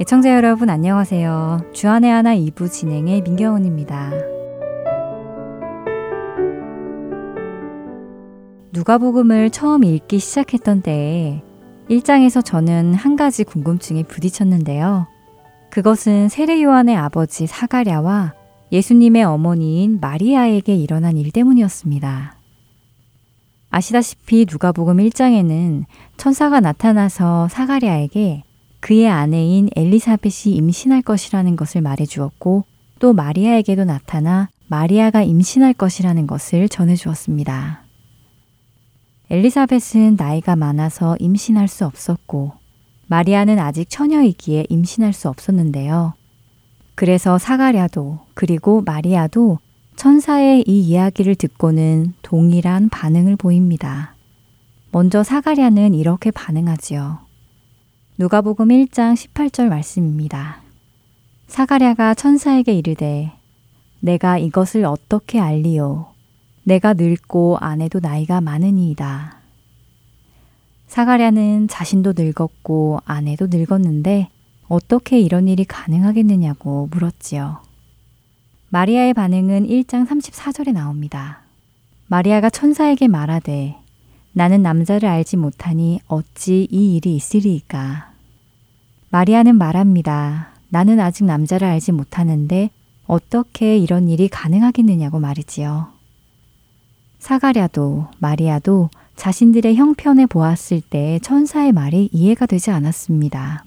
애청자 여러분 안녕하세요. 주안의 하나 2부 진행의 민경훈입니다. 누가복음을 처음 읽기 시작했던 때에 1장에서 저는 한 가지 궁금증에 부딪혔는데요. 그것은 세례 요한의 아버지 사가랴와 예수님의 어머니인 마리아에게 일어난 일 때문이었습니다. 아시다시피 누가복음 1장에는 천사가 나타나서 사가랴에게 그의 아내인 엘리사벳이 임신할 것이라는 것을 말해 주었고 또 마리아에게도 나타나 마리아가 임신할 것이라는 것을 전해 주었습니다. 엘리사벳은 나이가 많아서 임신할 수 없었고 마리아는 아직 처녀이기에 임신할 수 없었는데요. 그래서 사가랴도 그리고 마리아도 천사의 이 이야기를 듣고는 동일한 반응을 보입니다. 먼저 사가랴는 이렇게 반응하지요. 누가복음 1장 18절 말씀입니다. 사가랴가 천사에게 이르되 내가 이것을 어떻게 알리요 내가 늙고 아내도 나이가 많으니이다. 사가랴는 자신도 늙었고 아내도 늙었는데 어떻게 이런 일이 가능하겠느냐고 물었지요. 마리아의 반응은 1장 34절에 나옵니다. 마리아가 천사에게 말하되 나는 남자를 알지 못하니 어찌 이 일이 있으리이까. 마리아는 말합니다. 나는 아직 남자를 알지 못하는데 어떻게 이런 일이 가능하겠느냐고 말이지요. 사가랴도 마리아도 자신들의 형편에 보았을 때 천사의 말이 이해가 되지 않았습니다.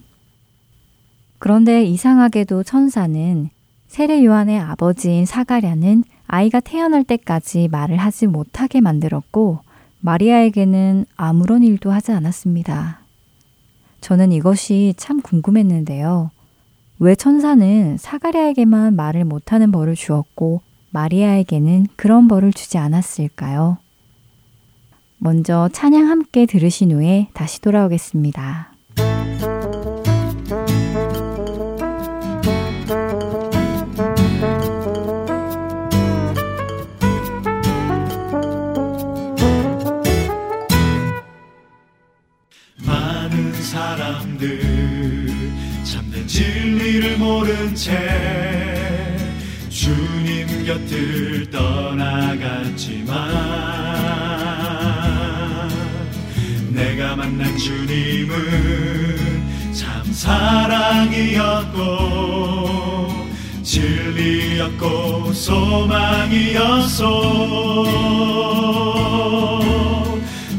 그런데 이상하게도 천사는 세례 요한의 아버지인 사가랴는 아이가 태어날 때까지 말을 하지 못하게 만들었고 마리아에게는 아무런 일도 하지 않았습니다. 저는 이것이 참 궁금했는데요. 왜 천사는 사가랴에게만 말을 못하는 벌을 주었고 마리아에게는 그런 벌을 주지 않았을까요? 먼저 찬양 함께 들으신 후에 다시 돌아오겠습니다. 모른 채 주님 곁을 떠나갔지만 내가 만난 주님은 참 사랑이었고 진리였고 소망이었소.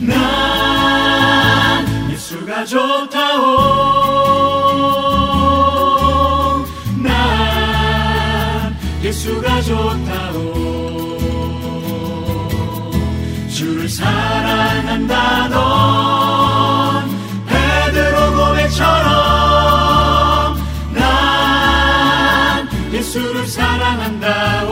난 예수가 좋다오 예수가 좋다오 주를 사랑한다던 베드로 고백처럼 난 예수를 사랑한다오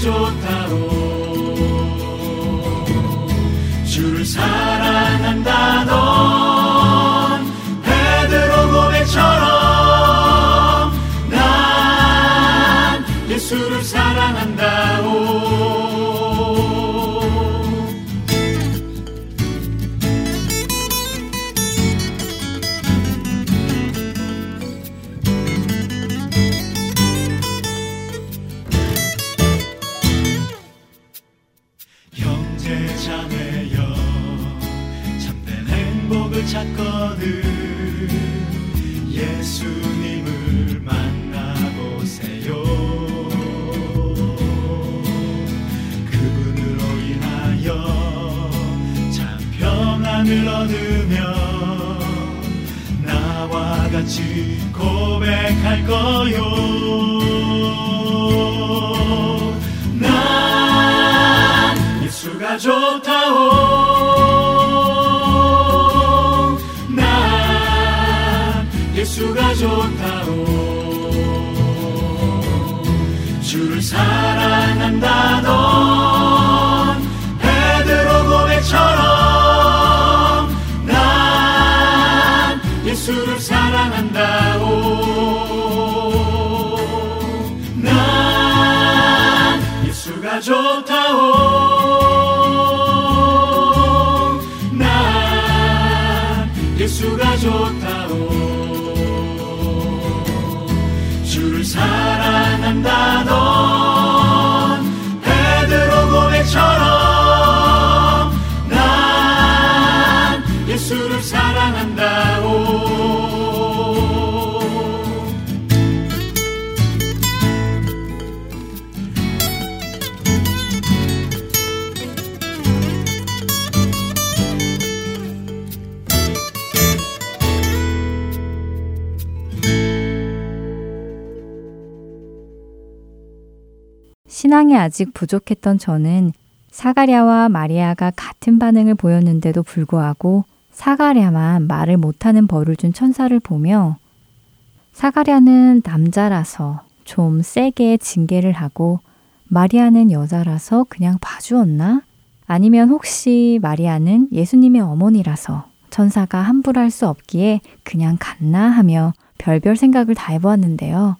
좋다오 주를 사랑한다던 베드로 고백처럼 난 예수를 사랑한다오 될까요? 난 예수가 좋다오. 예수를 사랑한다오 난 예수가 좋다오 난 예수가 좋다오 주를 사랑한다던 신앙이 아직 부족했던 저는 사가랴와 마리아가 같은 반응을 보였는데도 불구하고 사가랴만 말을 못하는 벌을 준 천사를 보며 사가랴는 남자라서 좀 세게 징계를 하고 마리아는 여자라서 그냥 봐주었나? 아니면 혹시 마리아는 예수님의 어머니라서 천사가 함부로 할 수 없기에 그냥 갔나 하며 별별 생각을 다 해보았는데요.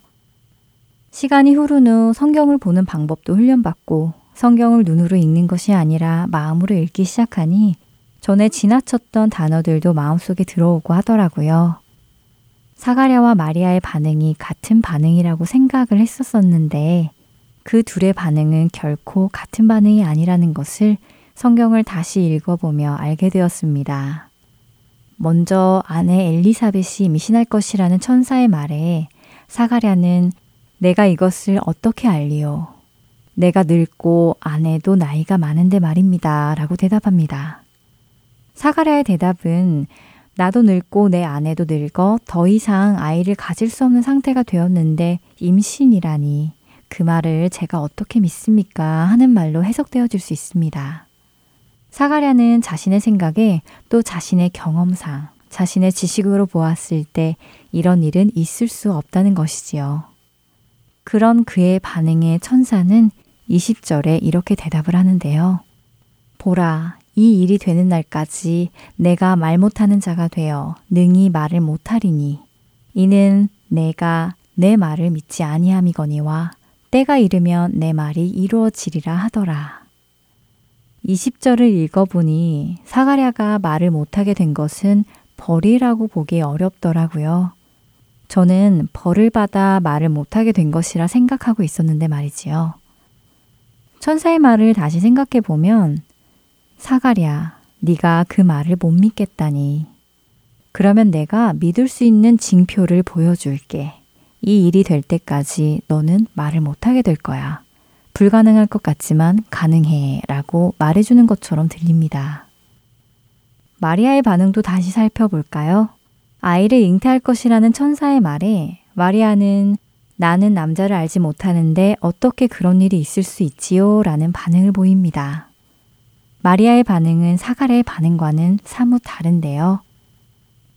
시간이 흐른 후 성경을 보는 방법도 훈련받고 성경을 눈으로 읽는 것이 아니라 마음으로 읽기 시작하니 전에 지나쳤던 단어들도 마음속에 들어오고 하더라고요. 사가랴와 마리아의 반응이 같은 반응이라고 생각을 했었었는데 그 둘의 반응은 결코 같은 반응이 아니라는 것을 성경을 다시 읽어보며 알게 되었습니다. 먼저 아내 엘리사벳이 임신할 것이라는 천사의 말에 사가랴는 내가 이것을 어떻게 알리요? 내가 늙고 아내도 나이가 많은데 말입니다. 라고 대답합니다. 사가랴의 대답은 나도 늙고 내 아내도 늙어 더 이상 아이를 가질 수 없는 상태가 되었는데 임신이라니 그 말을 제가 어떻게 믿습니까? 하는 말로 해석되어질 수 있습니다. 사가랴는 자신의 생각에 또 자신의 경험상, 자신의 지식으로 보았을 때 이런 일은 있을 수 없다는 것이지요. 그런 그의 반응에 천사는 20절에 이렇게 대답을 하는데요. 보라, 이 일이 되는 날까지 내가 말 못하는 자가 되어 능히 말을 못하리니 이는 내가 내 말을 믿지 아니함이거니와 때가 이르면 내 말이 이루어지리라 하더라. 20절을 읽어보니 사가랴가 말을 못하게 된 것은 벌이라고 보기 어렵더라고요. 저는 벌을 받아 말을 못하게 된 것이라 생각하고 있었는데 말이지요. 천사의 말을 다시 생각해 보면 사가랴, 네가 그 말을 못 믿겠다니. 그러면 내가 믿을 수 있는 징표를 보여줄게. 이 일이 될 때까지 너는 말을 못하게 될 거야. 불가능할 것 같지만 가능해 라고 말해주는 것처럼 들립니다. 마리아의 반응도 다시 살펴볼까요? 아이를 잉태할 것이라는 천사의 말에 마리아는 나는 남자를 알지 못하는데 어떻게 그런 일이 있을 수 있지요? 라는 반응을 보입니다. 마리아의 반응은 사가랴의 반응과는 사뭇 다른데요.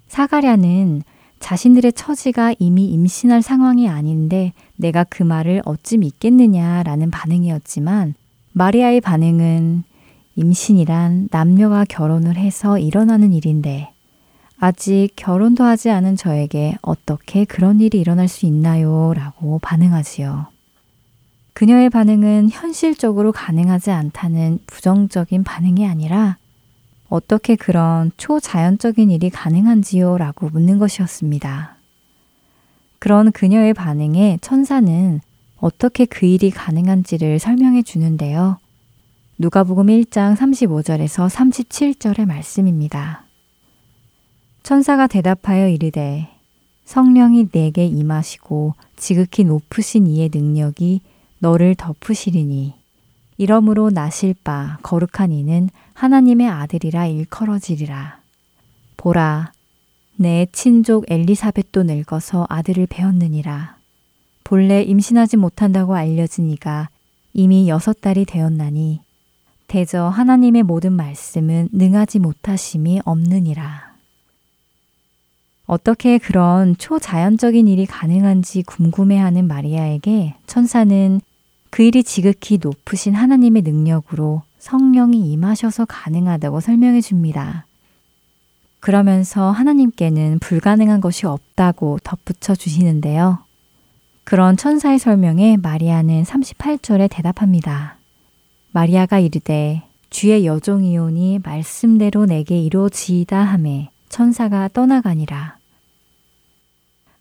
사가랴는 자신들의 처지가 이미 임신할 상황이 아닌데 내가 그 말을 어찌 믿겠느냐라는 반응이었지만 마리아의 반응은 임신이란 남녀가 결혼을 해서 일어나는 일인데 아직 결혼도 하지 않은 저에게 어떻게 그런 일이 일어날 수 있나요? 라고 반응하지요. 그녀의 반응은 현실적으로 가능하지 않다는 부정적인 반응이 아니라 어떻게 그런 초자연적인 일이 가능한지요? 라고 묻는 것이었습니다. 그런 그녀의 반응에 천사는 어떻게 그 일이 가능한지를 설명해 주는데요. 누가복음 1장 35절에서 37절의 말씀입니다. 천사가 대답하여 이르되 성령이 내게 임하시고 지극히 높으신 이의 능력이 너를 덮으시리니 이러므로 나실 바 거룩한 이는 하나님의 아들이라 일컬어지리라. 보라, 내 친족 엘리사벳도 늙어서 아들을 배웠느니라. 본래 임신하지 못한다고 알려진 이가 이미 여섯 달이 되었나니 대저 하나님의 모든 말씀은 능하지 못하심이 없느니라. 어떻게 그런 초자연적인 일이 가능한지 궁금해하는 마리아에게 천사는 그 일이 지극히 높으신 하나님의 능력으로 성령이 임하셔서 가능하다고 설명해 줍니다. 그러면서 하나님께는 불가능한 것이 없다고 덧붙여 주시는데요. 그런 천사의 설명에 마리아는 38절에 대답합니다. 마리아가 이르되 주의 여종이오니 말씀대로 내게 이루어지이다 하매 천사가 떠나가니라.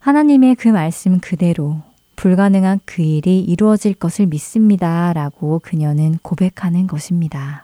하나님의 그 말씀 그대로 불가능한 그 일이 이루어질 것을 믿습니다. 라고 그녀는 고백하는 것입니다.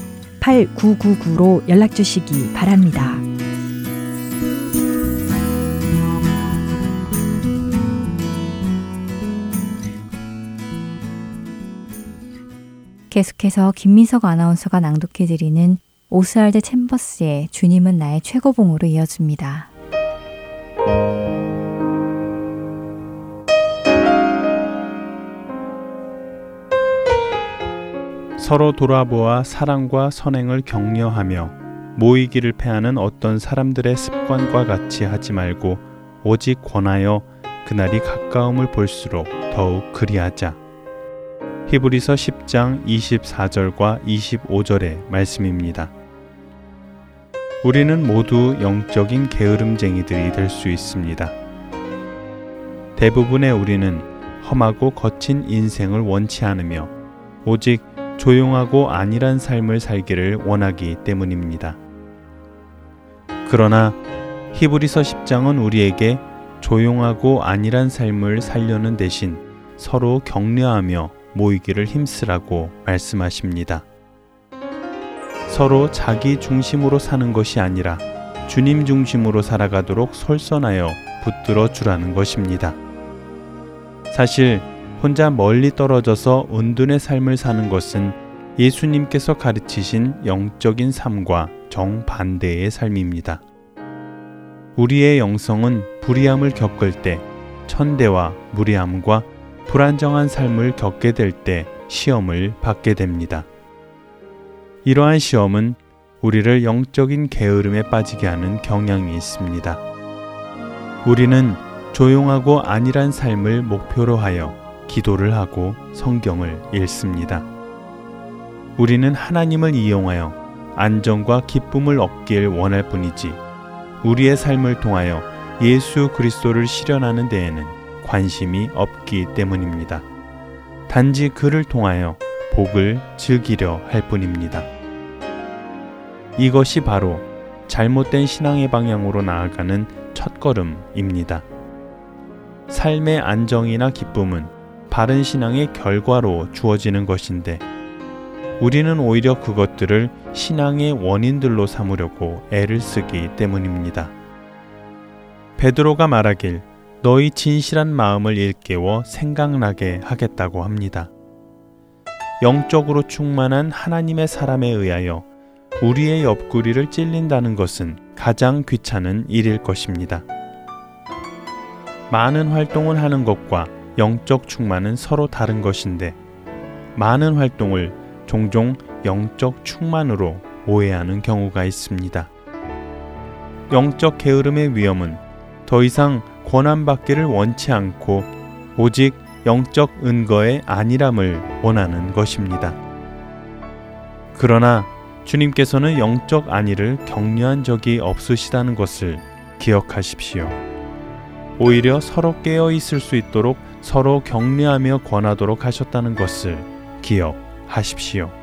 8999로 연락 주시기 바랍니다. 계속해서 김미석 아나운서가 낭독해드리는 오스알드 챔버스의 주님은 나의 최고봉으로 이어집니다. 서로 돌아보아 사랑과 선행을 격려하며 모이기를 패하는 어떤 사람들의 습관과 같이 하지 말고 오직 권하여 그날이 가까움을 볼수록 더욱 그리하자. 히브리서 10장 24절과 25절의 말씀입니다. 우리는 모두 영적인 게으름쟁이들이 될 수 있습니다. 대부분의 우리는 험하고 거친 인생을 원치 않으며 오직 조용하고 안일한 삶을 살기를 원하기 때문입니다. 그러나 히브리서 10장은 우리에게 조용하고 안일한 삶을 살려는 대신 서로 격려하며 모이기를 힘쓰라고 말씀하십니다. 서로 자기 중심으로 사는 것이 아니라 주님 중심으로 살아가도록 솔선하여 붙들어 주라는 것입니다. 사실 혼자 멀리 떨어져서 은둔의 삶을 사는 것은 예수님께서 가르치신 영적인 삶과 정반대의 삶입니다. 우리의 영성은 불의함을 겪을 때 천대와 무리함과 불안정한 삶을 겪게 될 때 시험을 받게 됩니다. 이러한 시험은 우리를 영적인 게으름에 빠지게 하는 경향이 있습니다. 우리는 조용하고 안일한 삶을 목표로 하여 기도를 하고 성경을 읽습니다. 우리는 하나님을 이용하여 안정과 기쁨을 얻길 원할 뿐이지 우리의 삶을 통하여 예수 그리스도를 실현하는 데에는 관심이 없기 때문입니다. 단지 그를 통하여 복을 즐기려 할 뿐입니다. 이것이 바로 잘못된 신앙의 방향으로 나아가는 첫걸음입니다. 삶의 안정이나 기쁨은 바른 신앙의 결과로 주어지는 것인데 우리는 오히려 그것들을 신앙의 원인들로 삼으려고 애를 쓰기 때문입니다. 베드로가 말하길 너희 진실한 마음을 일깨워 생각나게 하겠다고 합니다. 영적으로 충만한 하나님의 사람에 의하여 우리의 옆구리를 찔린다는 것은 가장 귀찮은 일일 것입니다. 많은 활동을 하는 것과 영적 충만은 서로 다른 것인데 많은 활동을 종종 영적 충만으로 오해하는 경우가 있습니다. 영적 게으름의 위험은 더 이상 권한받기를 원치 않고 오직 영적 은거의 안일함을 원하는 것입니다. 그러나 주님께서는 영적 안위를 격려한 적이 없으시다는 것을 기억하십시오. 오히려 서로 깨어 있을 수 있도록 서로 격려하며 권하도록 하셨다는 것을 기억 하십시오.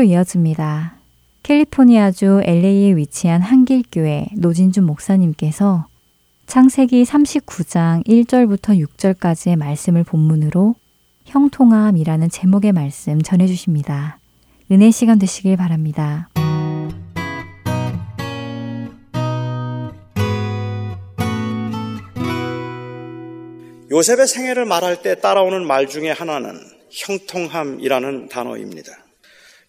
설교로 이어집니다. 캘리포니아주 LA에 위치한 한길교회 노진준 목사님께서 창세기 39장 1절부터 6절까지의 말씀을 본문으로 형통함이라는 제목의 말씀 전해 주십니다. 은혜 시간 되시길 바랍니다. 요셉의 생애를 말할 때 따라오는 말 중에 하나는 형통함이라는 단어입니다.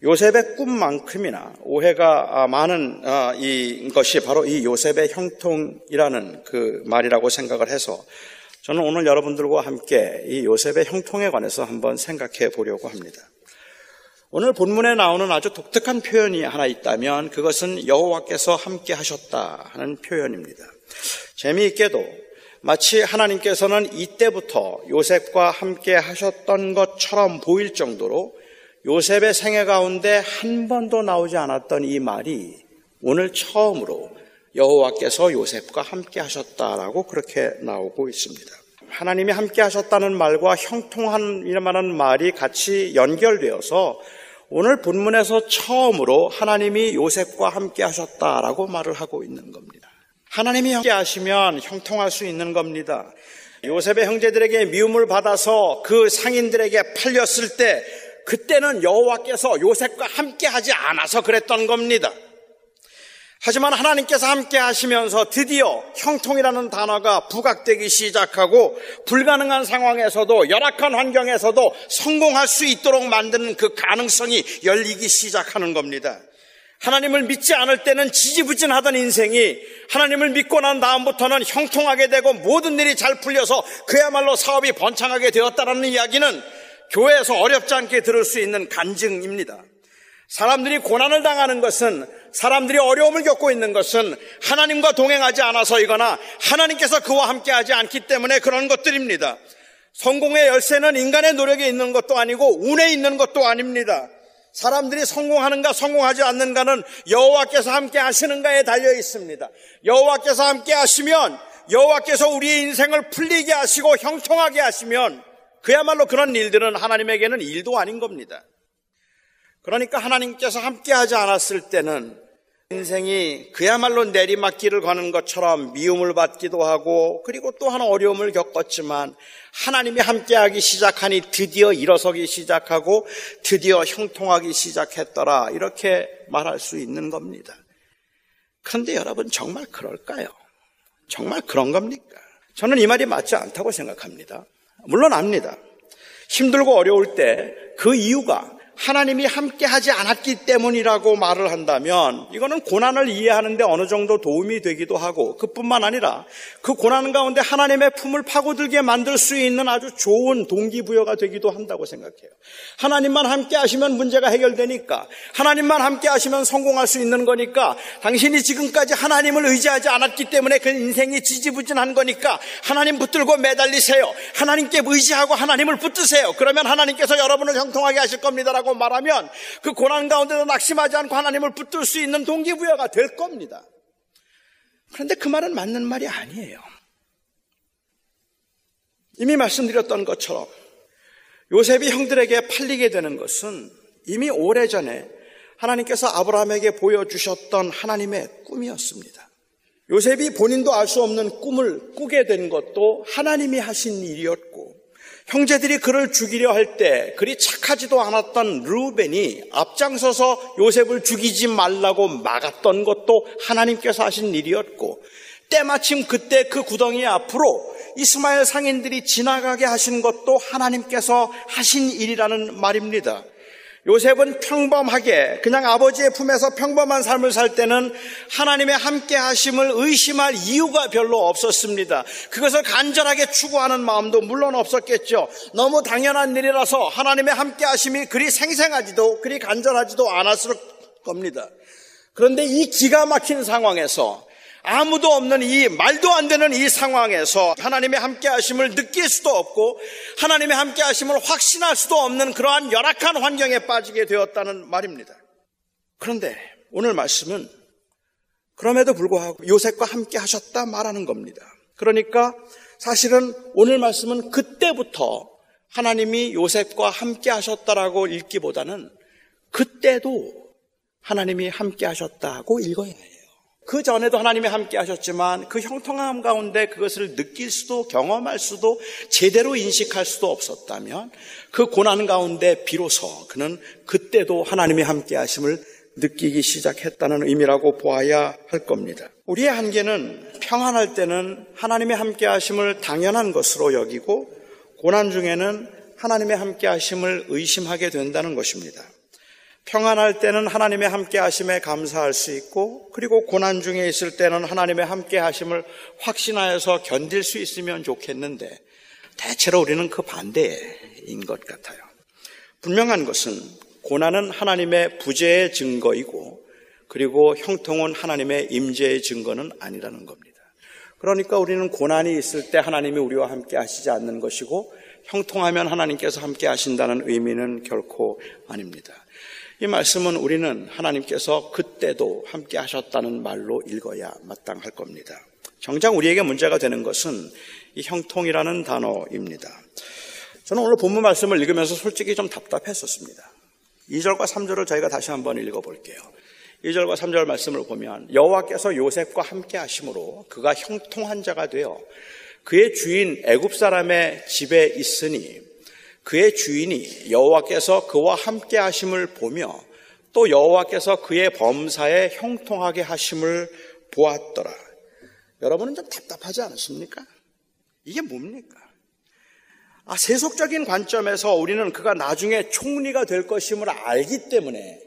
요셉의 꿈만큼이나 오해가 많은 아, 이 것이 바로 이 요셉의 형통이라는 그 말이라고 생각을 해서 저는 오늘 여러분들과 함께 이 요셉의 형통에 관해서 한번 생각해 보려고 합니다. 오늘 본문에 나오는 아주 독특한 표현이 하나 있다면 그것은 여호와께서 함께 하셨다 하는 표현입니다. 재미있게도 마치 하나님께서는 이때부터 요셉과 함께 하셨던 것처럼 보일 정도로 요셉의 생애 가운데 한 번도 나오지 않았던 이 말이 오늘 처음으로 여호와께서 요셉과 함께 하셨다라고 그렇게 나오고 있습니다. 하나님이 함께 하셨다는 말과 형통한이라는 말이 같이 연결되어서 오늘 본문에서 처음으로 하나님이 요셉과 함께 하셨다라고 말을 하고 있는 겁니다. 하나님이 함께 하시면 형통할 수 있는 겁니다. 요셉의 형제들에게 미움을 받아서 그 상인들에게 팔렸을 때 그때는 여호와께서 요셉과 함께 하지 않아서 그랬던 겁니다. 하지만 하나님께서 함께 하시면서 드디어 형통이라는 단어가 부각되기 시작하고 불가능한 상황에서도 열악한 환경에서도 성공할 수 있도록 만드는 그 가능성이 열리기 시작하는 겁니다. 하나님을 믿지 않을 때는 지지부진하던 인생이 하나님을 믿고 난 다음부터는 형통하게 되고 모든 일이 잘 풀려서 그야말로 사업이 번창하게 되었다라는 이야기는 교회에서 어렵지 않게 들을 수 있는 간증입니다. 사람들이 고난을 당하는 것은 사람들이 어려움을 겪고 있는 것은 하나님과 동행하지 않아서이거나 하나님께서 그와 함께 하지 않기 때문에 그런 것들입니다. 성공의 열쇠는 인간의 노력에 있는 것도 아니고 운에 있는 것도 아닙니다. 사람들이 성공하는가 성공하지 않는가는 여호와께서 함께 하시는가에 달려 있습니다. 여호와께서 함께 하시면 여호와께서 우리의 인생을 풀리게 하시고 형통하게 하시면 그야말로 그런 일들은 하나님에게는 일도 아닌 겁니다. 그러니까 하나님께서 함께 하지 않았을 때는 인생이 그야말로 내리막길을 가는 것처럼 미움을 받기도 하고 그리고 또 하나 어려움을 겪었지만 하나님이 함께하기 시작하니 드디어 일어서기 시작하고 드디어 형통하기 시작했더라 이렇게 말할 수 있는 겁니다. 그런데 여러분 정말 그럴까요? 정말 그런 겁니까? 저는 이 말이 맞지 않다고 생각합니다. 물론 압니다. 힘들고 어려울 때 그 이유가 하나님이 함께 하지 않았기 때문이라고 말을 한다면 이거는 고난을 이해하는데 어느 정도 도움이 되기도 하고 그뿐만 아니라 그 고난 가운데 하나님의 품을 파고들게 만들 수 있는 아주 좋은 동기부여가 되기도 한다고 생각해요. 하나님만 함께 하시면 문제가 해결되니까 하나님만 함께 하시면 성공할 수 있는 거니까 당신이 지금까지 하나님을 의지하지 않았기 때문에 그 인생이 지지부진한 거니까 하나님 붙들고 매달리세요. 하나님께 의지하고 하나님을 붙드세요. 그러면 하나님께서 여러분을 형통하게 하실 겁니다라고 하고 말하면 그 고난 가운데도 낙심하지 않고 하나님을 붙들 수 있는 동기부여가 될 겁니다. 그런데 그 말은 맞는 말이 아니에요. 이미 말씀드렸던 것처럼 요셉이 형들에게 팔리게 되는 것은 이미 오래전에 하나님께서 아브라함에게 보여주셨던 하나님의 꿈이었습니다. 요셉이 본인도 알 수 없는 꿈을 꾸게 된 것도 하나님이 하신 일이었고 형제들이 그를 죽이려 할 때 그리 착하지도 않았던 루벤이 앞장서서 요셉을 죽이지 말라고 막았던 것도 하나님께서 하신 일이었고 때마침 그때 그 구덩이 앞으로 이스마엘 상인들이 지나가게 하신 것도 하나님께서 하신 일이라는 말입니다. 요셉은 평범하게 그냥 아버지의 품에서 평범한 삶을 살 때는 하나님의 함께 하심을 의심할 이유가 별로 없었습니다. 그것을 간절하게 추구하는 마음도 물론 없었겠죠. 너무 당연한 일이라서 하나님의 함께 하심이 그리 생생하지도 그리 간절하지도 않았을 겁니다. 그런데 이 기가 막힌 상황에서 아무도 없는 이 말도 안 되는 이 상황에서 하나님의 함께 하심을 느낄 수도 없고 하나님의 함께 하심을 확신할 수도 없는 그러한 열악한 환경에 빠지게 되었다는 말입니다. 그런데 오늘 말씀은 그럼에도 불구하고 요셉과 함께 하셨다 말하는 겁니다. 그러니까 사실은 오늘 말씀은 그때부터 하나님이 요셉과 함께 하셨다라고 읽기보다는 그때도 하나님이 함께 하셨다고 읽어야 해요. 그 전에도 하나님이 함께 하셨지만 그 형통함 가운데 그것을 느낄 수도 경험할 수도 제대로 인식할 수도 없었다면 그 고난 가운데 비로소 그는 그때도 하나님이 함께 하심을 느끼기 시작했다는 의미라고 보아야 할 겁니다. 우리의 한계는 평안할 때는 하나님의 함께 하심을 당연한 것으로 여기고 고난 중에는 하나님의 함께 하심을 의심하게 된다는 것입니다. 평안할 때는 하나님의 함께 하심에 감사할 수 있고 그리고 고난 중에 있을 때는 하나님의 함께 하심을 확신하여서 견딜 수 있으면 좋겠는데 대체로 우리는 그 반대인 것 같아요. 분명한 것은 고난은 하나님의 부재의 증거이고 그리고 형통은 하나님의 임재의 증거는 아니라는 겁니다. 그러니까 우리는 고난이 있을 때 하나님이 우리와 함께 하시지 않는 것이고 형통하면 하나님께서 함께 하신다는 의미는 결코 아닙니다. 이 말씀은 우리는 하나님께서 그때도 함께 하셨다는 말로 읽어야 마땅할 겁니다. 정작 우리에게 문제가 되는 것은 이 형통이라는 단어입니다. 저는 오늘 본문 말씀을 읽으면서 솔직히 좀 답답했었습니다. 2절과 3절을 저희가 다시 한번 읽어볼게요. 2절과 3절 말씀을 보면 여호와께서 요셉과 함께 하심으로 그가 형통한 자가 되어 그의 주인 애굽 사람의 집에 있으니 그의 주인이 여호와께서 그와 함께 하심을 보며 또 여호와께서 그의 범사에 형통하게 하심을 보았더라. 여러분은 좀 답답하지 않으십니까? 이게 뭡니까? 아, 세속적인 관점에서 우리는 그가 나중에 총리가 될 것임을 알기 때문에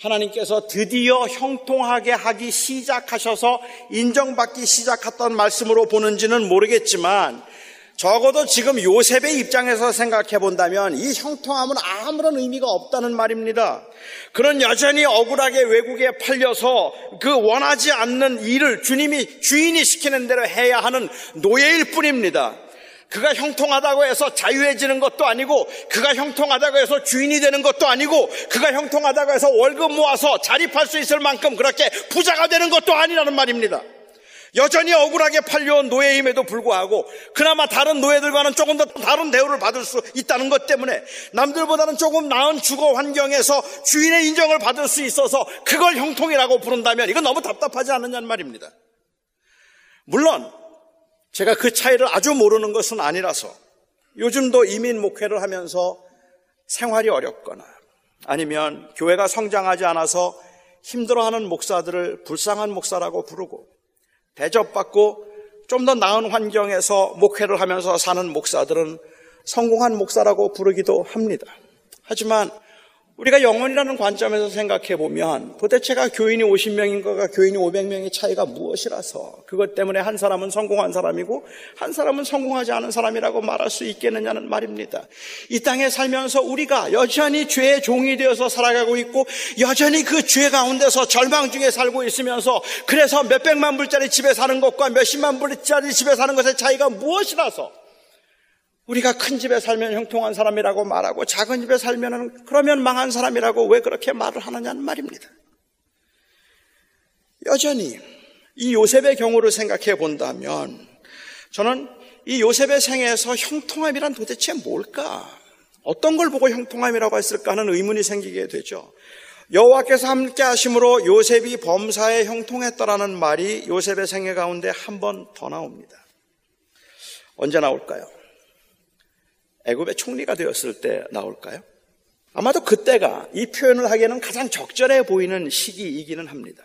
하나님께서 드디어 형통하게 하기 시작하셔서 인정받기 시작했던 말씀으로 보는지는 모르겠지만 적어도 지금 요셉의 입장에서 생각해 본다면 이 형통함은 아무런 의미가 없다는 말입니다. 그는 여전히 억울하게 외국에 팔려서 그 원하지 않는 일을 주님이 주인이 시키는 대로 해야 하는 노예일 뿐입니다. 그가 형통하다고 해서 자유해지는 것도 아니고 그가 형통하다고 해서 주인이 되는 것도 아니고 그가 형통하다고 해서 월급 모아서 자립할 수 있을 만큼 그렇게 부자가 되는 것도 아니라는 말입니다. 여전히 억울하게 팔려온 노예임에도 불구하고 그나마 다른 노예들과는 조금 더 다른 대우를 받을 수 있다는 것 때문에 남들보다는 조금 나은 주거 환경에서 주인의 인정을 받을 수 있어서 그걸 형통이라고 부른다면 이건 너무 답답하지 않느냐는 말입니다. 물론 제가 그 차이를 아주 모르는 것은 아니라서 요즘도 이민 목회를 하면서 생활이 어렵거나 아니면 교회가 성장하지 않아서 힘들어하는 목사들을 불쌍한 목사라고 부르고 대접받고 좀 더 나은 환경에서 목회를 하면서 사는 목사들은 성공한 목사라고 부르기도 합니다. 하지만 우리가 영혼이라는 관점에서 생각해 보면 도대체가 교인이 50명인가가 교인이 500명의 차이가 무엇이라서 그것 때문에 한 사람은 성공한 사람이고 한 사람은 성공하지 않은 사람이라고 말할 수 있겠느냐는 말입니다. 이 땅에 살면서 우리가 여전히 죄의 종이 되어서 살아가고 있고 여전히 그 죄 가운데서 절망 중에 살고 있으면서 그래서 몇백만 불짜리 집에 사는 것과 몇십만 불짜리 집에 사는 것의 차이가 무엇이라서 우리가 큰 집에 살면 형통한 사람이라고 말하고 작은 집에 살면 그러면 망한 사람이라고 왜 그렇게 말을 하느냐는 말입니다. 여전히 이 요셉의 경우를 생각해 본다면 저는 이 요셉의 생에서 형통함이란 도대체 뭘까? 어떤 걸 보고 형통함이라고 했을까 하는 의문이 생기게 되죠. 여호와께서 함께 하심으로 요셉이 범사에 형통했더라는 말이 요셉의 생애 가운데 한 번 더 나옵니다. 언제 나올까요? 애굽의 총리가 되었을 때 나올까요? 아마도 그때가 이 표현을 하기에는 가장 적절해 보이는 시기이기는 합니다.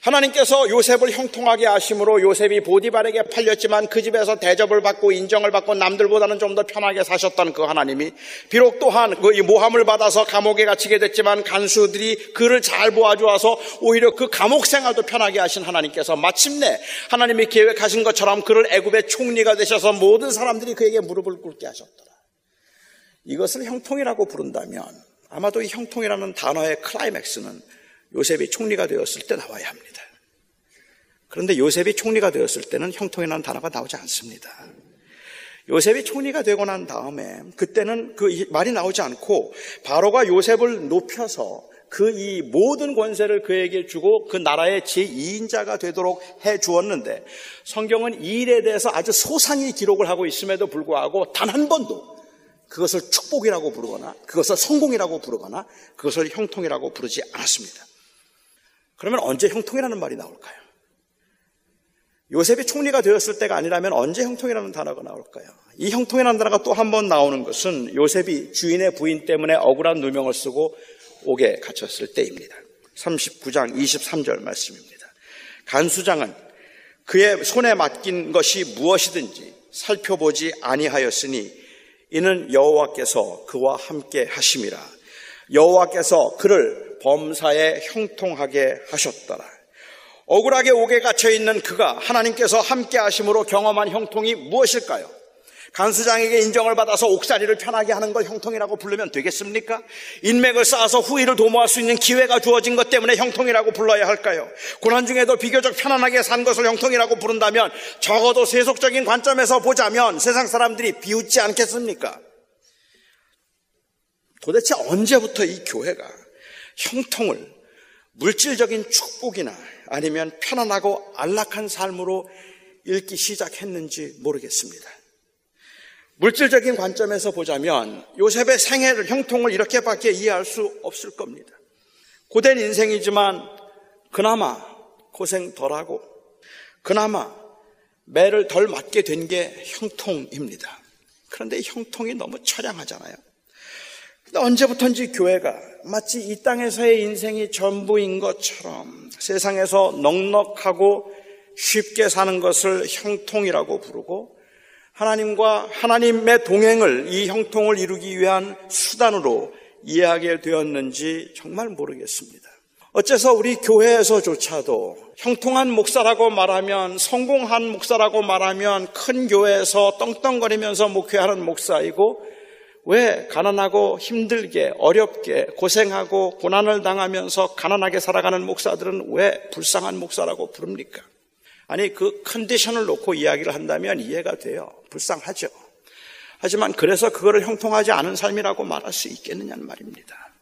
하나님께서 요셉을 형통하게 하심으로 요셉이 보디발에게 팔렸지만 그 집에서 대접을 받고 인정을 받고 남들보다는 좀 더 편하게 사셨던 그 하나님이 비록 또한 그 모함을 받아서 감옥에 갇히게 됐지만 간수들이 그를 잘 보아주어서 오히려 그 감옥 생활도 편하게 하신 하나님께서 마침내 하나님이 계획하신 것처럼 그를 애굽의 총리가 되셔서 모든 사람들이 그에게 무릎을 꿇게 하셨더라. 이것을 형통이라고 부른다면 아마도 이 형통이라는 단어의 클라이맥스는 요셉이 총리가 되었을 때 나와야 합니다. 그런데 요셉이 총리가 되었을 때는 형통이라는 단어가 나오지 않습니다. 요셉이 총리가 되고 난 다음에 그때는 그 말이 나오지 않고 바로가 요셉을 높여서 그 이 모든 권세를 그에게 주고 그 나라의 제2인자가 되도록 해 주었는데 성경은 이 일에 대해서 아주 소상히 기록을 하고 있음에도 불구하고 단 한 번도 그것을 축복이라고 부르거나 그것을 성공이라고 부르거나 그것을 형통이라고 부르지 않았습니다. 그러면 언제 형통이라는 말이 나올까요? 요셉이 총리가 되었을 때가 아니라면 언제 형통이라는 단어가 나올까요? 이 형통이라는 단어가 또 한 번 나오는 것은 요셉이 주인의 부인 때문에 억울한 누명을 쓰고 옥에 갇혔을 때입니다. 39장 23절 말씀입니다. 간수장은 그의 손에 맡긴 것이 무엇이든지 살펴보지 아니하였으니 이는 여호와께서 그와 함께 하심이라. 여호와께서 그를 범사에 형통하게 하셨더라. 억울하게 옥에 갇혀 있는 그가 하나님께서 함께 하심으로 경험한 형통이 무엇일까요? 간수장에게 인정을 받아서 옥살이를 편하게 하는 걸 형통이라고 부르면 되겠습니까? 인맥을 쌓아서 후위를 도모할 수 있는 기회가 주어진 것 때문에 형통이라고 불러야 할까요? 고난 중에도 비교적 편안하게 산 것을 형통이라고 부른다면 적어도 세속적인 관점에서 보자면 세상 사람들이 비웃지 않겠습니까? 도대체 언제부터 이 교회가 형통을 물질적인 축복이나 아니면 편안하고 안락한 삶으로 읽기 시작했는지 모르겠습니다. 물질적인 관점에서 보자면 요셉의 생애를 형통을 이렇게밖에 이해할 수 없을 겁니다. 고된 인생이지만 그나마 고생 덜하고 그나마 매를 덜 맞게 된 게 형통입니다. 그런데 형통이 너무 처량하잖아요. 근데 언제부턴지 교회가 마치 이 땅에서의 인생이 전부인 것처럼 세상에서 넉넉하고 쉽게 사는 것을 형통이라고 부르고 하나님과 하나님의 동행을 이 형통을 이루기 위한 수단으로 이해하게 되었는지 정말 모르겠습니다. 어째서 우리 교회에서조차도 형통한 목사라고 말하면 성공한 목사라고 말하면 큰 교회에서 떵떵거리면서 목회하는 목사이고 왜 가난하고 힘들게 어렵게 고생하고 고난을 당하면서 가난하게 살아가는 목사들은 왜 불쌍한 목사라고 부릅니까? 아니 그 컨디션을 놓고 이야기를 한다면 이해가 돼요. 불쌍하죠. 하지만 그래서 그거를 형통하지 않은 삶이라고 말할 수 있겠느냐는 말입니다.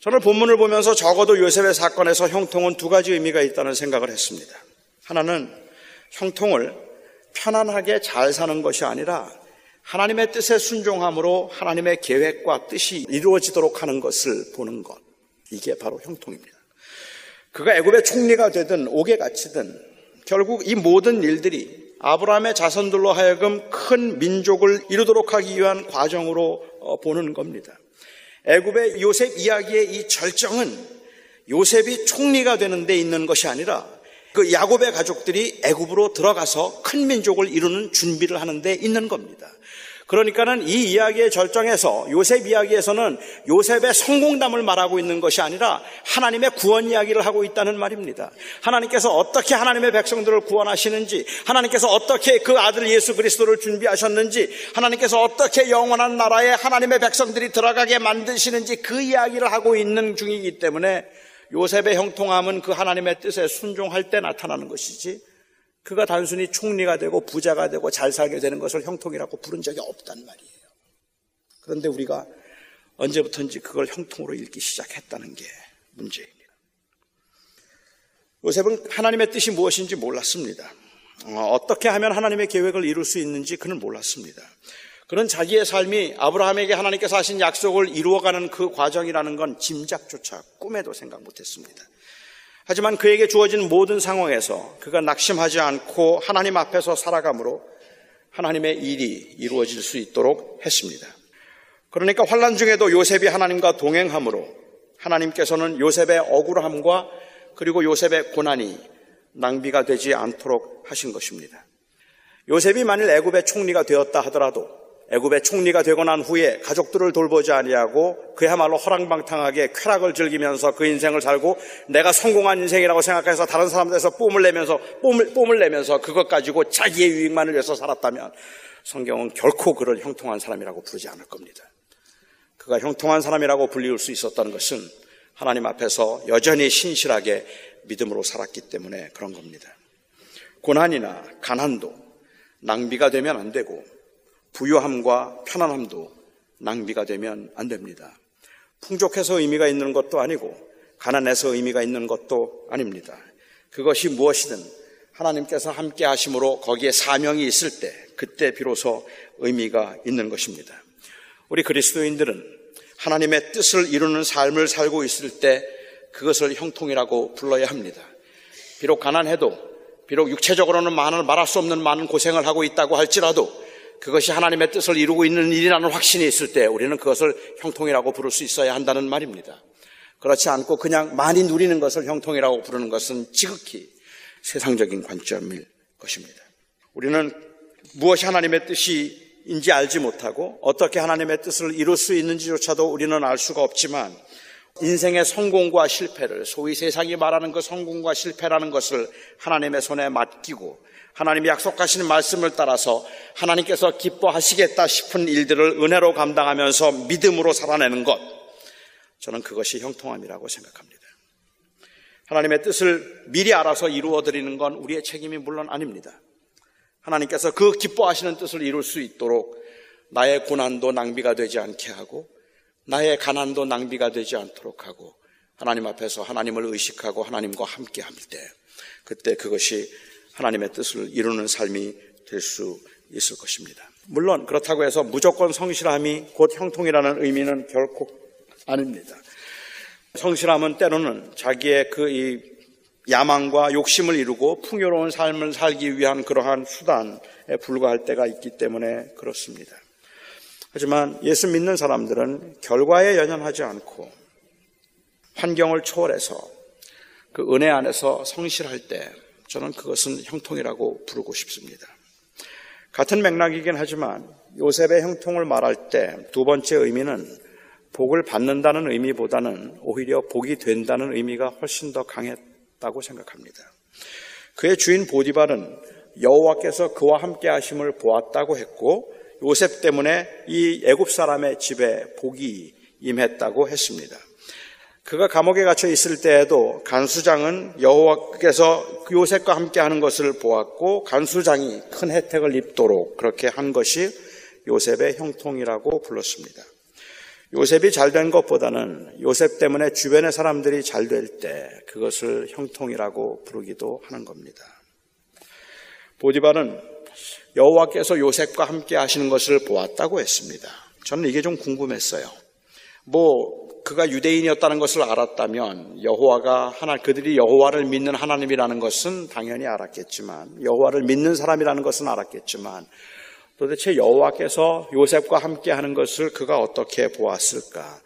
저는 본문을 보면서 적어도 요셉의 사건에서 형통은 두 가지 의미가 있다는 생각을 했습니다. 하나는 형통을 편안하게 잘 사는 것이 아니라 하나님의 뜻에 순종함으로 하나님의 계획과 뜻이 이루어지도록 하는 것을 보는 것. 이게 바로 형통입니다. 그가 애굽의 총리가 되든 옥에 갇히든 결국 이 모든 일들이 아브라함의 자손들로 하여금 큰 민족을 이루도록 하기 위한 과정으로 어, 보는 겁니다. 애굽의 요셉 이야기의 이 절정은 요셉이 총리가 되는 데 있는 것이 아니라 그 야곱의 가족들이 애굽으로 들어가서 큰 민족을 이루는 준비를 하는 데 있는 겁니다. 그러니까는 이 이야기의 절정에서 요셉 이야기에서는 요셉의 성공담을 말하고 있는 것이 아니라 하나님의 구원 이야기를 하고 있다는 말입니다. 하나님께서 어떻게 하나님의 백성들을 구원하시는지, 하나님께서 어떻게 그 아들 예수 그리스도를 준비하셨는지, 하나님께서 어떻게 영원한 나라에 하나님의 백성들이 들어가게 만드시는지 그 이야기를 하고 있는 중이기 때문에 요셉의 형통함은 그 하나님의 뜻에 순종할 때 나타나는 것이지 그가 단순히 총리가 되고 부자가 되고 잘 살게 되는 것을 형통이라고 부른 적이 없단 말이에요. 그런데 우리가 언제부턴지 그걸 형통으로 읽기 시작했다는 게 문제입니다. 요셉은 하나님의 뜻이 무엇인지 몰랐습니다. 어, 떻게 하면 하나님의 계획을 이룰 수 있는지 그는 몰랐습니다. 그는 자기의 삶이 아브라함에게 하나님께서 하신 약속을 이루어가는 그 과정이라는 건 짐작조차 꿈에도 생각 못했습니다. 하지만 그에게 주어진 모든 상황에서 그가 낙심하지 않고 하나님 앞에서 살아감으로 하나님의 일이 이루어질 수 있도록 했습니다. 그러니까 환란 중에도 요셉이 하나님과 동행함으로 하나님께서는 요셉의 억울함과 그리고 요셉의 고난이 낭비가 되지 않도록 하신 것입니다. 요셉이 만일 애굽의 총리가 되었다 하더라도 애굽의 총리가 되고 난 후에 가족들을 돌보지 아니하고 그야말로 허랑방탕하게 쾌락을 즐기면서 그 인생을 살고 내가 성공한 인생이라고 생각해서 다른 사람들에서 뽐을 내면서 뽐을, 뽐을 내면서 그것 가지고 자기의 유익만을 위해서 살았다면 성경은 결코 그를 형통한 사람이라고 부르지 않을 겁니다. 그가 형통한 사람이라고 불리울 수 있었다는 것은 하나님 앞에서 여전히 신실하게 믿음으로 살았기 때문에 그런 겁니다. 고난이나 가난도 낭비가 되면 안 되고 부유함과 편안함도 낭비가 되면 안 됩니다. 풍족해서 의미가 있는 것도 아니고 가난해서 의미가 있는 것도 아닙니다. 그것이 무엇이든 하나님께서 함께 하심으로 거기에 사명이 있을 때 그때 비로소 의미가 있는 것입니다. 우리 그리스도인들은 하나님의 뜻을 이루는 삶을 살고 있을 때 그것을 형통이라고 불러야 합니다. 비록 가난해도 비록 육체적으로는 말할 수 없는 많은 고생을 하고 있다고 할지라도 그것이 하나님의 뜻을 이루고 있는 일이라는 확신이 있을 때 우리는 그것을 형통이라고 부를 수 있어야 한다는 말입니다. 그렇지 않고 그냥 많이 누리는 것을 형통이라고 부르는 것은 지극히 세상적인 관점일 것입니다. 우리는 무엇이 하나님의 뜻이인지 알지 못하고 어떻게 하나님의 뜻을 이룰 수 있는지조차도 우리는 알 수가 없지만 인생의 성공과 실패를 소위 세상이 말하는 그 성공과 실패라는 것을 하나님의 손에 맡기고 하나님이 약속하시는 말씀을 따라서 하나님께서 기뻐하시겠다 싶은 일들을 은혜로 감당하면서 믿음으로 살아내는 것. 저는 그것이 형통함이라고 생각합니다. 하나님의 뜻을 미리 알아서 이루어 드리는 건 우리의 책임이 물론 아닙니다. 하나님께서 그 기뻐하시는 뜻을 이룰 수 있도록 나의 고난도 낭비가 되지 않게 하고 나의 가난도 낭비가 되지 않도록 하고 하나님 앞에서 하나님을 의식하고 하나님과 함께 할 때 그때 그것이 하나님의 뜻을 이루는 삶이 될 수 있을 것입니다. 물론 그렇다고 해서 무조건 성실함이 곧 형통이라는 의미는 결코 아닙니다. 성실함은 때로는 자기의 그 이 야망과 욕심을 이루고 풍요로운 삶을 살기 위한 그러한 수단에 불과할 때가 있기 때문에 그렇습니다. 하지만 예수 믿는 사람들은 결과에 연연하지 않고 환경을 초월해서 그 은혜 안에서 성실할 때 저는 그것은 형통이라고 부르고 싶습니다. 같은 맥락이긴 하지만 요셉의 형통을 말할 때 두 번째 의미는 복을 받는다는 의미보다는 오히려 복이 된다는 의미가 훨씬 더 강했다고 생각합니다. 그의 주인 보디발은 여호와께서 그와 함께 하심을 보았다고 했고 요셉 때문에 이 애굽 사람의 집에 복이 임했다고 했습니다. 그가 감옥에 갇혀 있을 때에도 간수장은 여호와께서 요셉과 함께 하는 것을 보았고 간수장이 큰 혜택을 입도록 그렇게 한 것이 요셉의 형통이라고 불렀습니다. 요셉이 잘 된 것보다는 요셉 때문에 주변의 사람들이 잘 될 때 그것을 형통이라고 부르기도 하는 겁니다. 보디발은 여호와께서 요셉과 함께 하시는 것을 보았다고 했습니다. 저는 이게 좀 궁금했어요. 뭐 그가 유대인이었다는 것을 알았다면 여호와가 하나 그들이 여호와를 믿는 하나님이라는 것은 당연히 알았겠지만 여호와를 믿는 사람이라는 것은 알았겠지만 도대체 여호와께서 요셉과 함께 하는 것을 그가 어떻게 보았을까?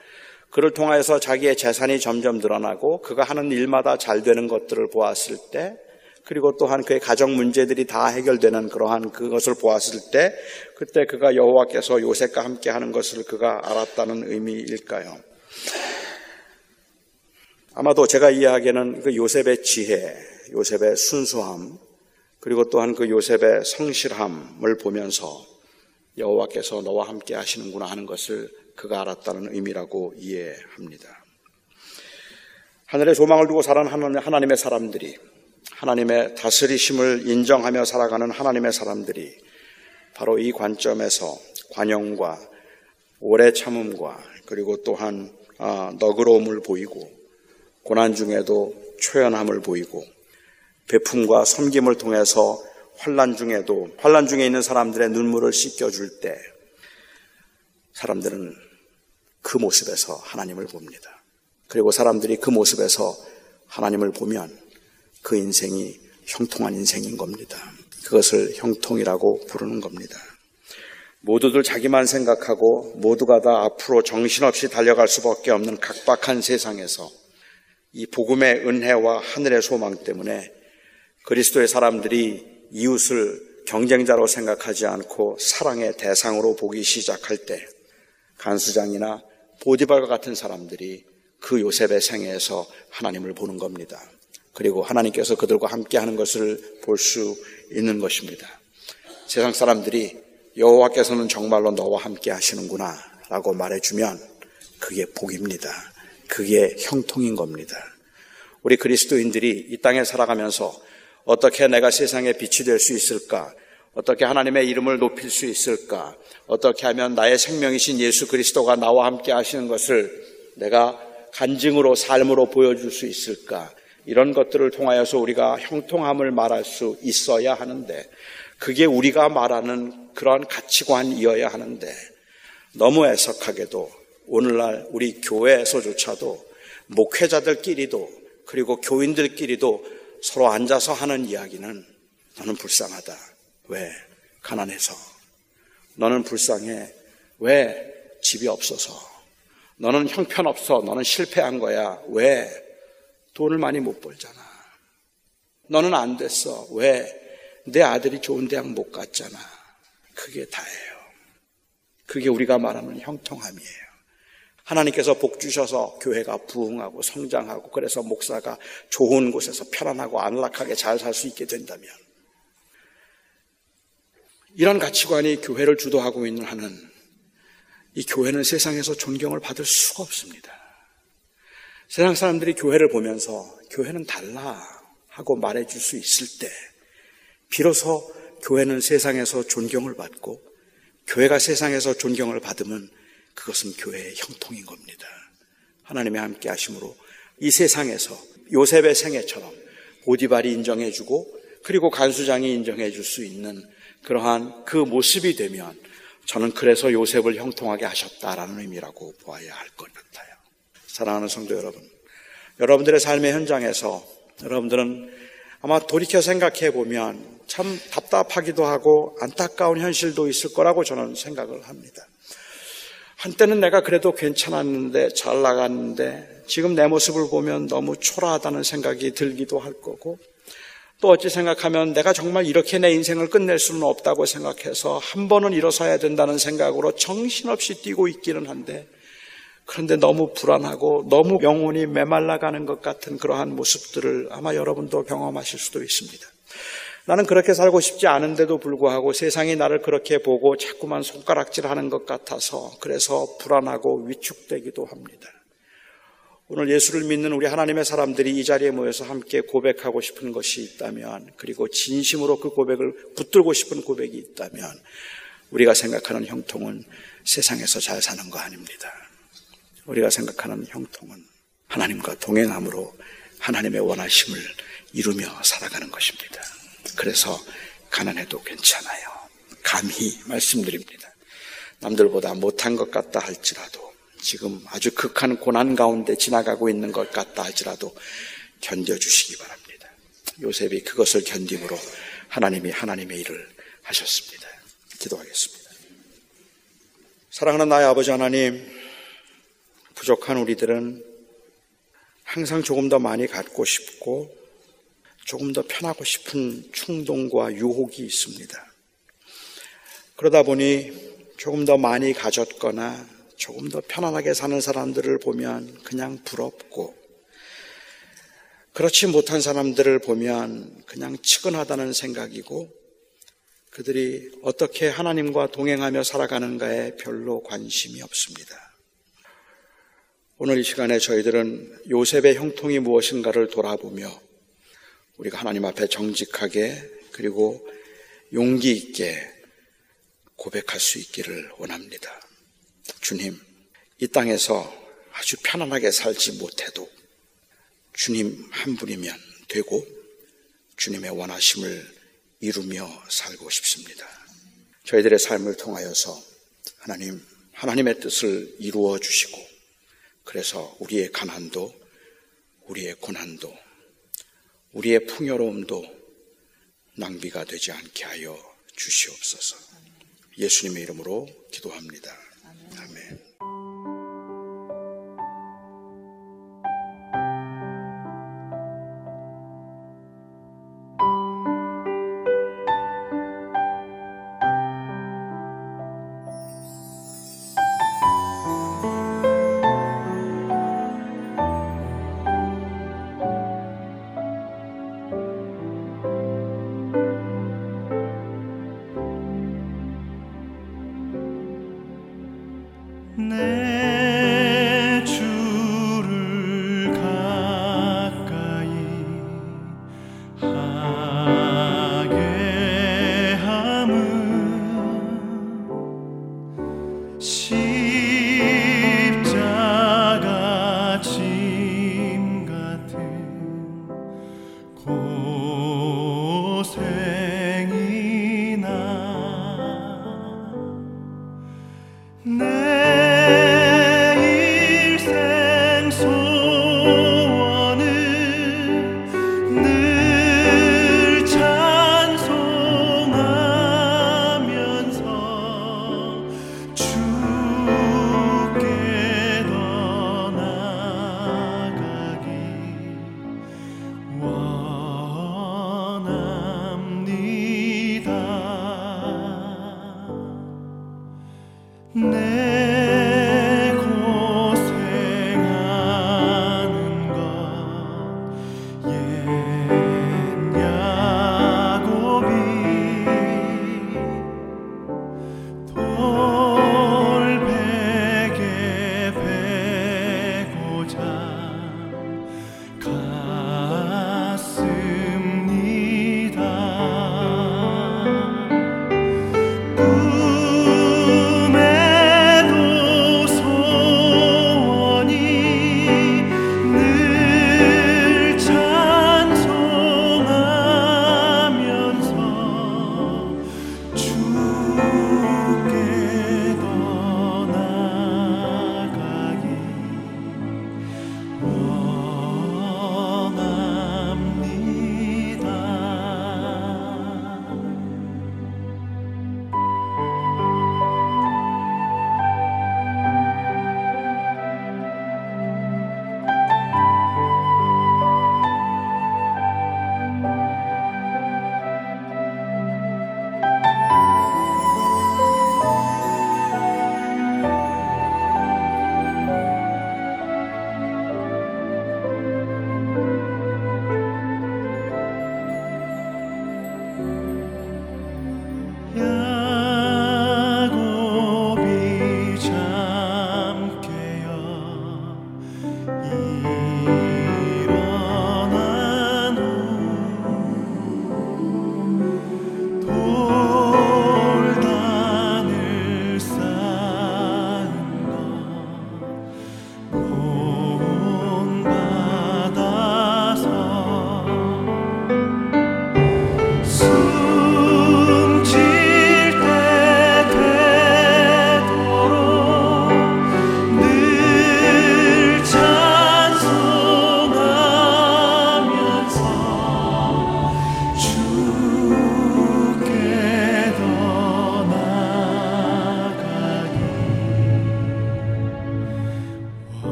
그를 통하여서 자기의 재산이 점점 늘어나고 그가 하는 일마다 잘 되는 것들을 보았을 때 그리고 또한 그의 가정 문제들이 다 해결되는 그러한 그것을 보았을 때 그때 그가 여호와께서 요셉과 함께 하는 것을 그가 알았다는 의미일까요? 아마도 제가 이해하기에는 그 요셉의 지혜, 요셉의 순수함, 그리고 또한 그 요셉의 성실함을 보면서 여호와께서 너와 함께 하시는구나 하는 것을 그가 알았다는 의미라고 이해합니다. 하늘의 소망을 두고 살아가는 하나님의 사람들이 하나님의 다스리심을 인정하며 살아가는 하나님의 사람들이 바로 이 관점에서 관용과 오래 참음과 그리고 또한 아, 너그러움을 보이고 고난 중에도 초연함을 보이고 베품과 섬김을 통해서 환란 중에도 환란 중에 있는 사람들의 눈물을 씻겨 줄 때 사람들은 그 모습에서 하나님을 봅니다. 그리고 사람들이 그 모습에서 하나님을 보면 그 인생이 형통한 인생인 겁니다. 그것을 형통이라고 부르는 겁니다. 모두들 자기만 생각하고 모두가 다 앞으로 정신없이 달려갈 수밖에 없는 각박한 세상에서 이 복음의 은혜와 하늘의 소망 때문에 그리스도의 사람들이 이웃을 경쟁자로 생각하지 않고 사랑의 대상으로 보기 시작할 때 간수장이나 보디발과 같은 사람들이 그 요셉의 생애에서 하나님을 보는 겁니다. 그리고 하나님께서 그들과 함께 하는 것을 볼 수 있는 것입니다. 세상 사람들이 여호와께서는 정말로 너와 함께 하시는구나 라고 말해주면 그게 복입니다. 그게 형통인 겁니다. 우리 그리스도인들이 이 땅에 살아가면서 어떻게 내가 세상에 빛이 될 수 있을까? 어떻게 하나님의 이름을 높일 수 있을까? 어떻게 하면 나의 생명이신 예수 그리스도가 나와 함께 하시는 것을 내가 간증으로 삶으로 보여줄 수 있을까? 이런 것들을 통하여서 우리가 형통함을 말할 수 있어야 하는데 그게 우리가 말하는 그러한 가치관이어야 하는데 너무 애석하게도 오늘날 우리 교회에서조차도 목회자들끼리도 그리고 교인들끼리도 서로 앉아서 하는 이야기는 너는 불쌍하다. 왜? 가난해서. 너는 불쌍해. 왜? 집이 없어서. 너는 형편없어. 너는 실패한 거야. 왜? 돈을 많이 못 벌잖아. 너는 안 됐어. 왜? 내 아들이 좋은 대학 못 갔잖아. 그게 다예요. 그게 우리가 말하는 형통함이에요. 하나님께서 복 주셔서 교회가 부흥하고 성장하고 그래서 목사가 좋은 곳에서 편안하고 안락하게 잘 살 수 있게 된다면 이런 가치관이 교회를 주도하고 있는 한은 이 교회는 세상에서 존경을 받을 수가 없습니다. 세상 사람들이 교회를 보면서 교회는 달라 하고 말해줄 수 있을 때 비로소 교회는 세상에서 존경을 받고 교회가 세상에서 존경을 받으면 그것은 교회의 형통인 겁니다. 하나님의 함께 하심으로 이 세상에서 요셉의 생애처럼 보디발이 인정해주고 그리고 간수장이 인정해줄 수 있는 그러한 그 모습이 되면 저는 그래서 요셉을 형통하게 하셨다라는 의미라고 보아야 할 것 같아요. 사랑하는 성도 여러분, 여러분들의 삶의 현장에서 여러분들은 아마 돌이켜 생각해 보면 참 답답하기도 하고 안타까운 현실도 있을 거라고 저는 생각을 합니다. 한때는 내가 그래도 괜찮았는데 잘 나갔는데 지금 내 모습을 보면 너무 초라하다는 생각이 들기도 할 거고 또 어찌 생각하면 내가 정말 이렇게 내 인생을 끝낼 수는 없다고 생각해서 한 번은 일어서야 된다는 생각으로 정신없이 뛰고 있기는 한데 그런데 너무 불안하고 너무 영혼이 메말라가는 것 같은 그러한 모습들을 아마 여러분도 경험하실 수도 있습니다. 나는 그렇게 살고 싶지 않은데도 불구하고 세상이 나를 그렇게 보고 자꾸만 손가락질 하는 것 같아서 그래서 불안하고 위축되기도 합니다. 오늘 예수를 믿는 우리 하나님의 사람들이 이 자리에 모여서 함께 고백하고 싶은 것이 있다면, 그리고 진심으로 그 고백을 붙들고 싶은 고백이 있다면, 우리가 생각하는 형통은 세상에서 잘 사는 거 아닙니다. 우리가 생각하는 형통은 하나님과 동행함으로 하나님의 원하심을 이루며 살아가는 것입니다. 그래서 가난해도 괜찮아요. 감히 말씀드립니다. 남들보다 못한 것 같다 할지라도 지금 아주 극한 고난 가운데 지나가고 있는 것 같다 할지라도 견뎌주시기 바랍니다. 요셉이 그것을 견딤으로 하나님이 하나님의 일을 하셨습니다. 기도하겠습니다. 사랑하는 나의 아버지 하나님, 부족한 우리들은 항상 조금 더 많이 갖고 싶고 조금 더 편하고 싶은 충동과 유혹이 있습니다. 그러다 보니 조금 더 많이 가졌거나 조금 더 편안하게 사는 사람들을 보면 그냥 부럽고 그렇지 못한 사람들을 보면 그냥 측은하다는 생각이고 그들이 어떻게 하나님과 동행하며 살아가는가에 별로 관심이 없습니다. 오늘 이 시간에 저희들은 요셉의 형통이 무엇인가를 돌아보며 우리가 하나님 앞에 정직하게 그리고 용기 있게 고백할 수 있기를 원합니다. 주님, 이 땅에서 아주 편안하게 살지 못해도 주님 한 분이면 되고 주님의 원하심을 이루며 살고 싶습니다. 저희들의 삶을 통하여서 하나님, 하나님의 뜻을 이루어 주시고 그래서 우리의 가난도, 우리의 고난도, 우리의 풍요로움도 낭비가 되지 않게 하여 주시옵소서. 예수님의 이름으로 기도합니다. 아멘.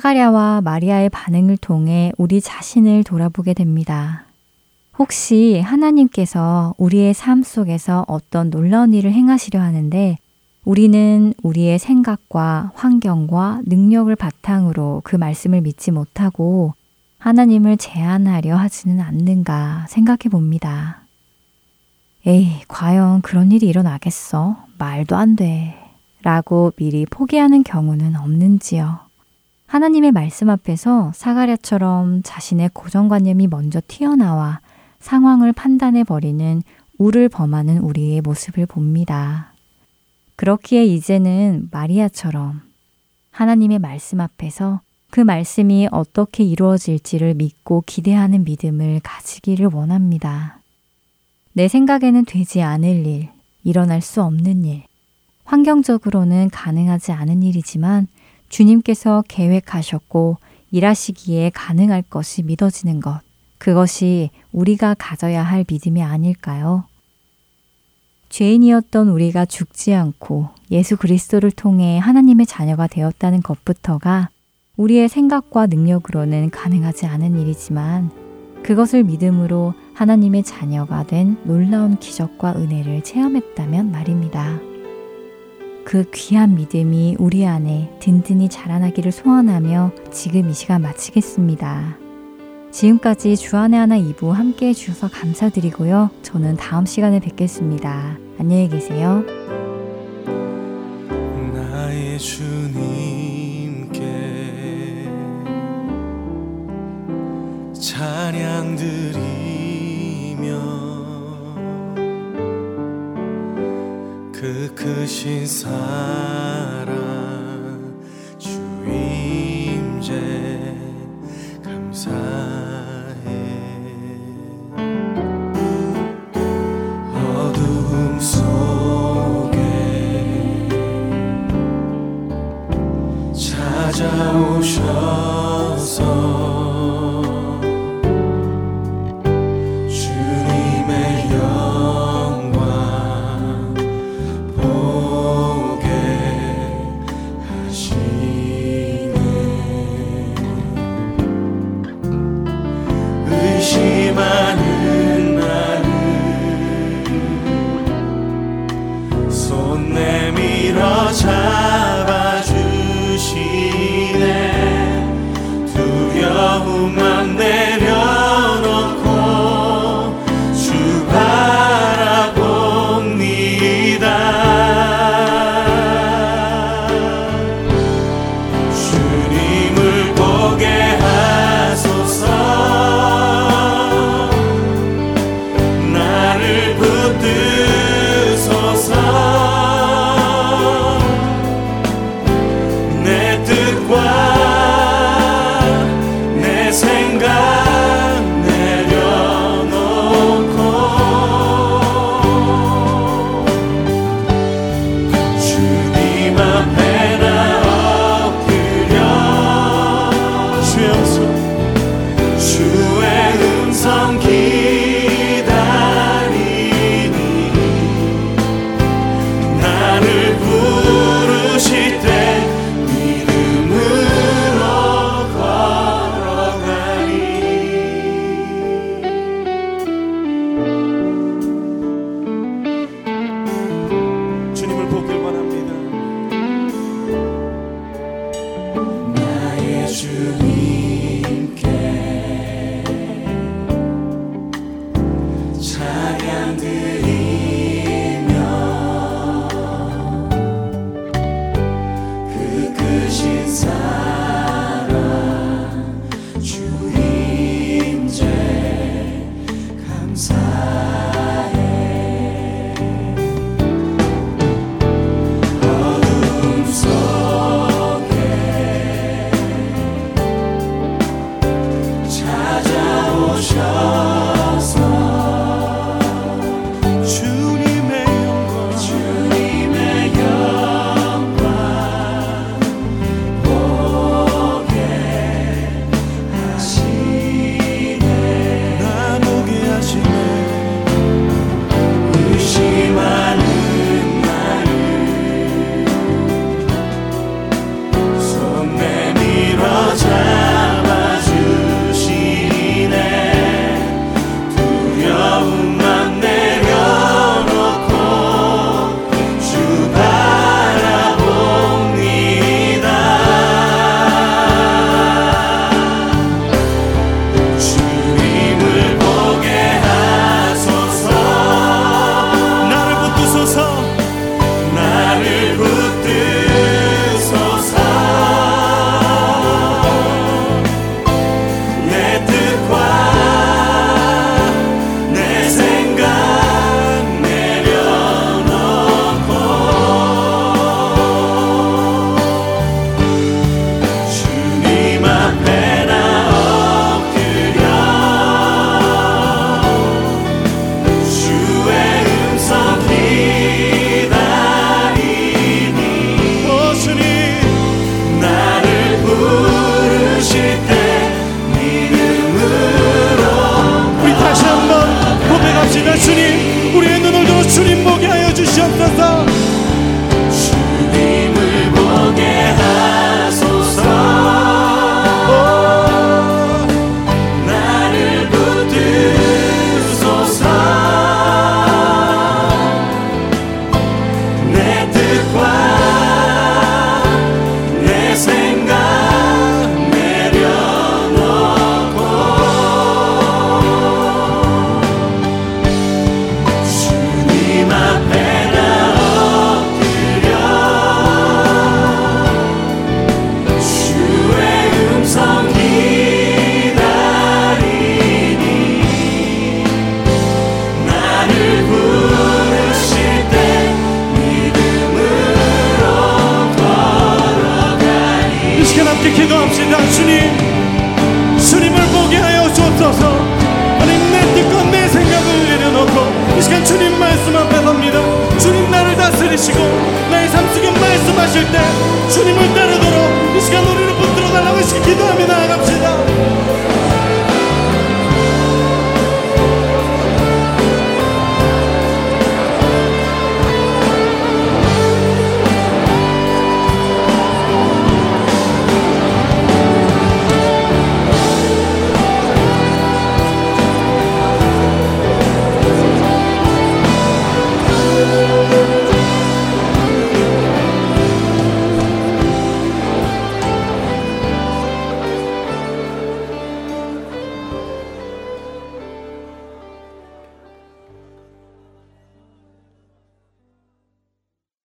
사가랴와 마리아의 반응을 통해 우리 자신을 돌아보게 됩니다. 혹시 하나님께서 우리의 삶 속에서 어떤 놀라운 일을 행하시려 하는데 우리는 우리의 생각과 환경과 능력을 바탕으로 그 말씀을 믿지 못하고 하나님을 제한하려 하지는 않는가 생각해 봅니다. 에이, 과연 그런 일이 일어나겠어? 말도 안 돼. 라고 미리 포기하는 경우는 없는지요. 하나님의 말씀 앞에서 사가랴처럼 자신의 고정관념이 먼저 튀어나와 상황을 판단해 버리는 우를 범하는 우리의 모습을 봅니다. 그렇기에 이제는 마리아처럼 하나님의 말씀 앞에서 그 말씀이 어떻게 이루어질지를 믿고 기대하는 믿음을 가지기를 원합니다. 내 생각에는 되지 않을 일, 일어날 수 없는 일, 환경적으로는 가능하지 않은 일이지만 주님께서 계획하셨고 일하시기에 가능할 것이 믿어지는 것. 그것이 우리가 가져야 할 믿음이 아닐까요? 죄인이었던 우리가 죽지 않고 예수 그리스도를 통해 하나님의 자녀가 되었다는 것부터가 우리의 생각과 능력으로는 가능하지 않은 일이지만 그것을 믿음으로 하나님의 자녀가 된 놀라운 기적과 은혜를 체험했다면 말입니다. 그 귀한 믿음이 우리 안에 든든히 자라나기를 소원하며 지금 이 시간 마치겠습니다. 지금까지 주안의 하나 2부 함께 해주셔서 감사드리고요. 저는 다음 시간에 뵙겠습니다. 안녕히 계세요. 나의 주님께 찬양 드리 그 크신 사랑. 주임제 감사해. 어둠 속에 찾아오셔